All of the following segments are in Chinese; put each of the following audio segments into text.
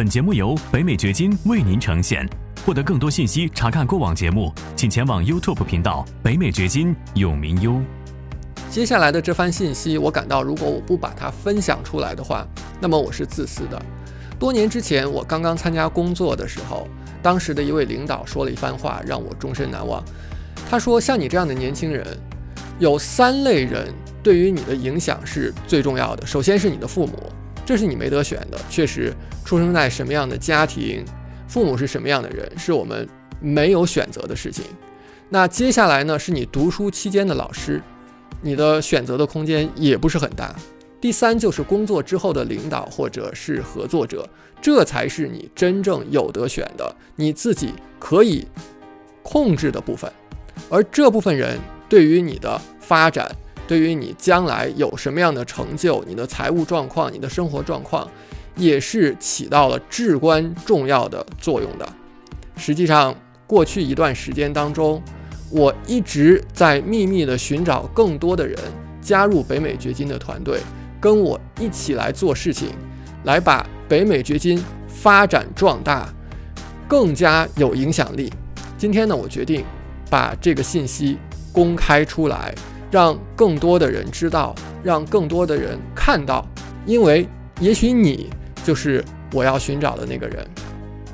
本节目由北美掘金为您呈现。获得更多信息，查看过往节目，请前往 YouTube 频道“北美掘金”永明优。接下来的这番信息，我感到如果我不把它分享出来的话，那么我是自私的。多年之前，我刚刚参加工作的时候，当时的一位领导说了一番话，让我终身难忘。他说：“像你这样的年轻人，有三类人对于你的影响是最重要的。首先是你的父母，这是你没得选的，确实出生在什么样的家庭，父母是什么样的人，是我们没有选择的事情。那接下来呢，是你读书期间的老师，你的选择的空间也不是很大。”第三就是工作之后的领导或者是合作者，这才是你真正有得选的，你自己可以控制的部分。而这部分人对于你的发展，对于你将来有什么样的成就，你的财务状况、你的生活状况，也是起到了至关重要的作用的。实际上，过去一段时间当中，我一直在秘密的寻找更多的人加入北美掘金的团队。跟我一起来做事情，来把北美掘金发展壮大，更加有影响力。今天呢，我决定把这个信息公开出来，让更多的人知道，让更多的人看到，因为也许你就是我要寻找的那个人。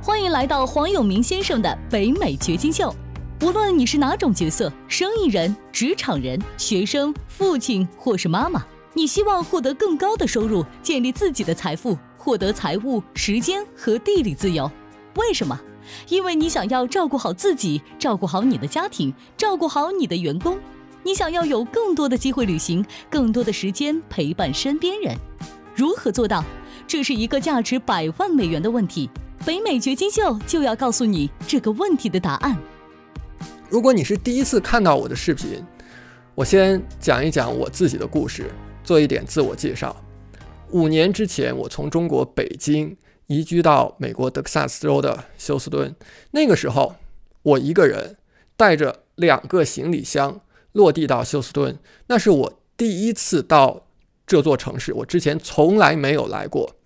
欢迎来到黄永明先生的北美掘金秀。无论你是哪种角色，生意人、职场人、学生、父亲或是妈妈。你希望获得更高的收入，建立自己的财富，获得财务、时间和地理自由。为什么？因为你想要照顾好自己，照顾好你的家庭，照顾好你的员工。你想要有更多的机会旅行，更多的时间陪伴身边人。如何做到？这是一个价值百万美元的问题。北美掘金秀就要告诉你这个问题的答案。如果你是第一次看到我的视频，我先讲一讲我自己的故事。做一点自我介绍。五年之前，我从中国北京移居到美国德克萨斯州的休斯敦。那个时候，我一个人带着两个行李箱落地到休斯敦。那是我第一次到这座城市，我之前从来没有来过。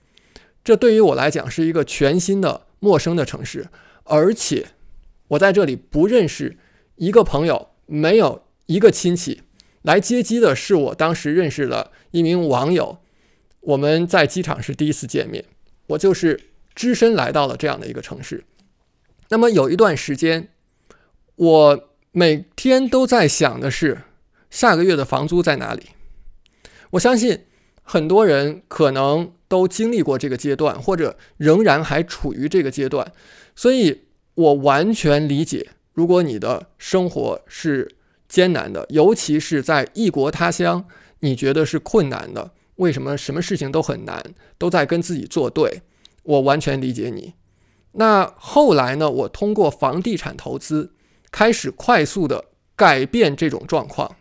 这对于我来讲是一个全新的、陌生的城市，而且我在这里不认识一个朋友，没有一个亲戚。来接机的是我当时认识的一名网友，我们在机场是第一次见面。我就是只身来到了这样的一个城市。那么有一段时间，我每天都在想的是下个月的房租在哪里。我相信很多人可能都经历过这个阶段，或者仍然还处于这个阶段，所以我完全理解，如果你的生活是。艰难的，尤其是在异国他乡，你觉得是困难的。为什么什么事情都很难，都在跟自己作对？我完全理解你。那后来呢？我通过房地产投资，开始快速的改变这种状况。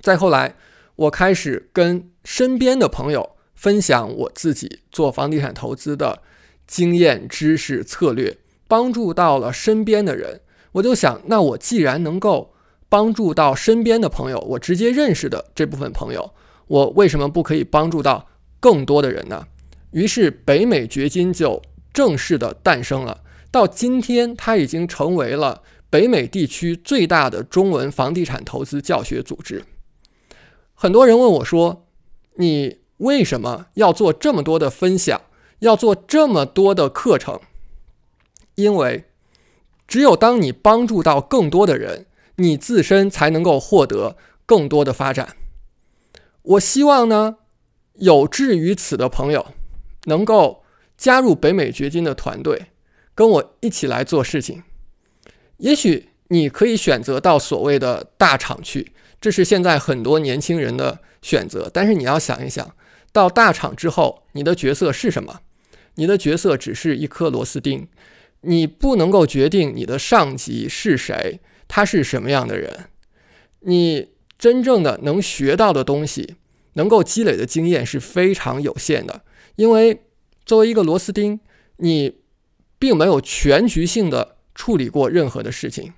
再后来，我开始跟身边的朋友分享我自己做房地产投资的经验、知识、策略，帮助到了身边的人。我就想，那我既然能够。帮助到身边的朋友，我直接认识的这部分朋友，我为什么不可以帮助到更多的人呢？于是北美掘金就正式的诞生了。到今天，它已经成为了北美地区最大的中文房地产投资教学组织。很多人问我说：“你为什么要做这么多的分享，要做这么多的课程？”因为只有当你帮助到更多的人。你自身才能够获得更多的发展。我希望呢，有志于此的朋友能够加入北美掘金的团队，跟我一起来做事情。也许你可以选择到所谓的大厂去，这是现在很多年轻人的选择。但是你要想一想，到大厂之后，你的角色是什么？你的角色只是一颗螺丝钉，你不能够决定你的上级是谁。他是什么样的人？你真正的能学到的东西，能够积累的经验是非常有限的。因为作为一个螺丝钉，你并没有全局性的处理过任何的事情，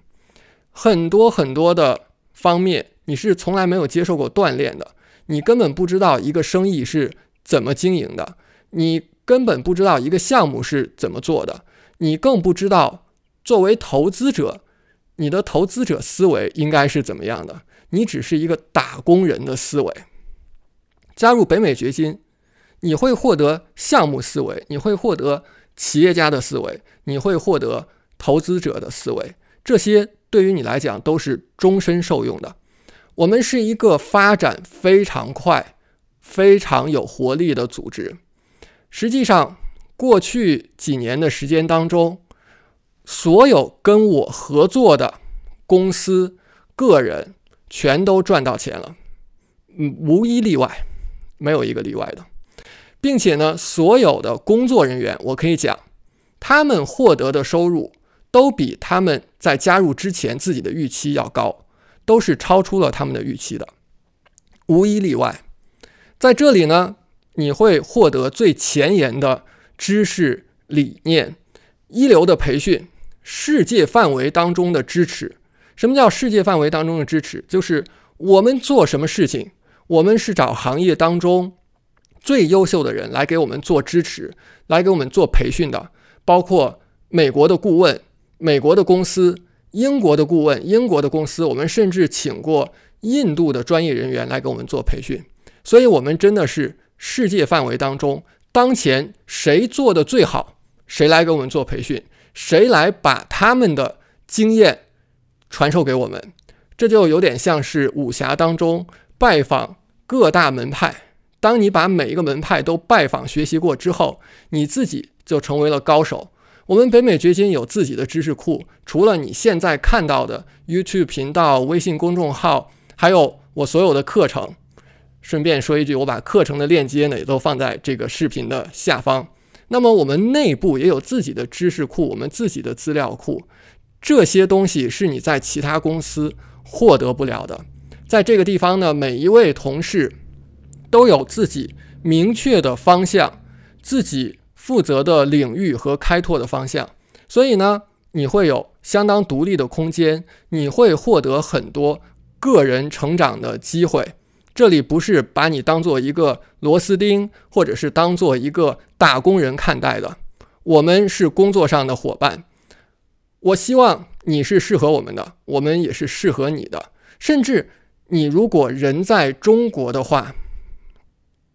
很多很多的方面你是从来没有接受过锻炼的。你根本不知道一个生意是怎么经营的，你根本不知道一个项目是怎么做的，你更不知道作为投资者，你的投资者思维应该是怎么样的。你只是一个打工人的思维。加入北美掘金，你会获得项目思维，你会获得企业家的思维，你会获得投资者的思维。这些对于你来讲都是终身受用的。我们是一个发展非常快、非常有活力的组织。实际上，过去几年的时间当中，所有跟我合作的公司、个人全都赚到钱了，嗯，无一例外，没有一个例外的。并且呢，所有的工作人员，我可以讲，他们获得的收入都比他们在加入之前自己的预期要高。都是超出了他们的预期的，无一例外。在这里呢，你会获得最前沿的知识理念、一流的培训、世界范围当中的支持。什么叫世界范围当中的支持？就是我们做什么事情，我们是找行业当中最优秀的人来给我们做支持，来给我们做培训的，包括美国的顾问、美国的公司。英国的顾问，英国的公司，我们甚至请过印度的专业人员来给我们做培训，所以，我们真的是世界范围当中，当前谁做的最好，谁来给我们做培训，谁来把他们的经验传授给我们，这就有点像是武侠当中拜访各大门派，当你把每一个门派都拜访学习过之后，你自己就成为了高手。我们北美掘金有自己的知识库，除了你现在看到的 YouTube 频道、微信公众号，还有我所有的课程。顺便说一句，我把课程的链接呢也都放在这个视频的下方。那么我们内部也有自己的知识库，我们自己的资料库，这些东西是你在其他公司获得不了的。在这个地方呢，每一位同事都有自己明确的方向，自己。负责的领域和开拓的方向，所以呢，你会有相当独立的空间，你会获得很多个人成长的机会。这里不是把你当做一个螺丝钉，或者是当做一个打工人看待的。我们是工作上的伙伴，我希望你是适合我们的，我们也是适合你的。甚至你如果人在中国的话，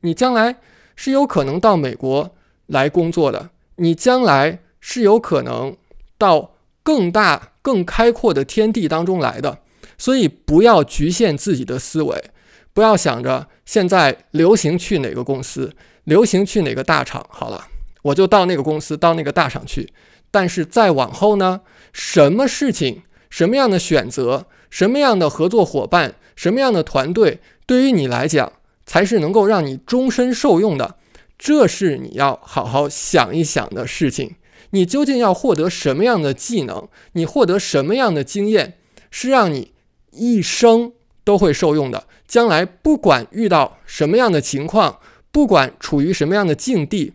你将来是有可能到美国。来工作的，你将来是有可能到更大、更开阔的天地当中来的，所以不要局限自己的思维，不要想着现在流行去哪个公司，流行去哪个大厂，好了，我就到那个公司、到那个大厂去。但是再往后呢，什么事情、什么样的选择、什么样的合作伙伴、什么样的团队，对于你来讲才是能够让你终身受用的。这是你要好好想一想的事情。你究竟要获得什么样的技能？你获得什么样的经验，是让你一生都会受用的。将来不管遇到什么样的情况，不管处于什么样的境地，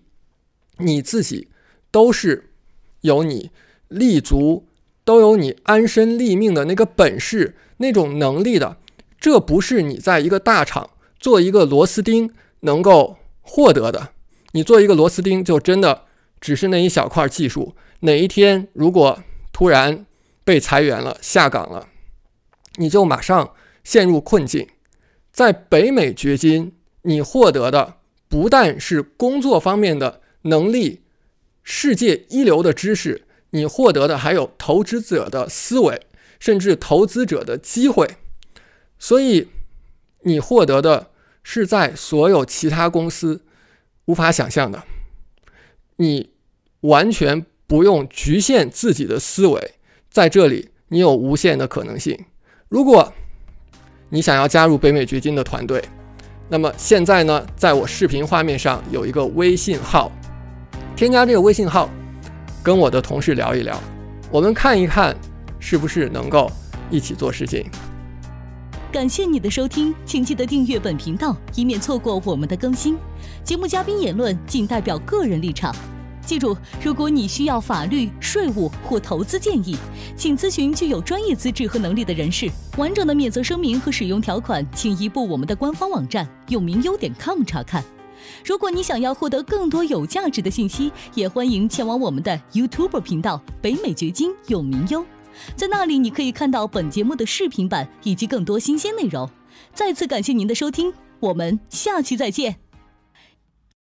你自己都是有你立足，都有你安身立命的那个本事、那种能力的。这不是你在一个大厂做一个螺丝钉能够。获得的，你做一个螺丝钉，就真的只是那一小块技术。哪一天如果突然被裁员了、下岗了，你就马上陷入困境。在北美掘金，你获得的不但是工作方面的能力、世界一流的知识，你获得的还有投资者的思维，甚至投资者的机会。所以，你获得的。是在所有其他公司无法想象的。你完全不用局限自己的思维，在这里你有无限的可能性。如果你想要加入北美掘金的团队，那么现在呢，在我视频画面上有一个微信号，添加这个微信号，跟我的同事聊一聊，我们看一看是不是能够一起做事情。感谢你的收听，请记得订阅本频道，以免错过我们的更新。节目嘉宾言论仅代表个人立场。记住，如果你需要法律、税务或投资建议，请咨询具有专业资质和能力的人士。完整的免责声明和使用条款，请移步我们的官方网站永明优点 com 查看。如果你想要获得更多有价值的信息，也欢迎前往我们的 YouTube 频道“北美掘金永明优”，在那里你可以看到本节目的视频版以及更多新鲜内容。再次感谢您的收听，我们下期再见。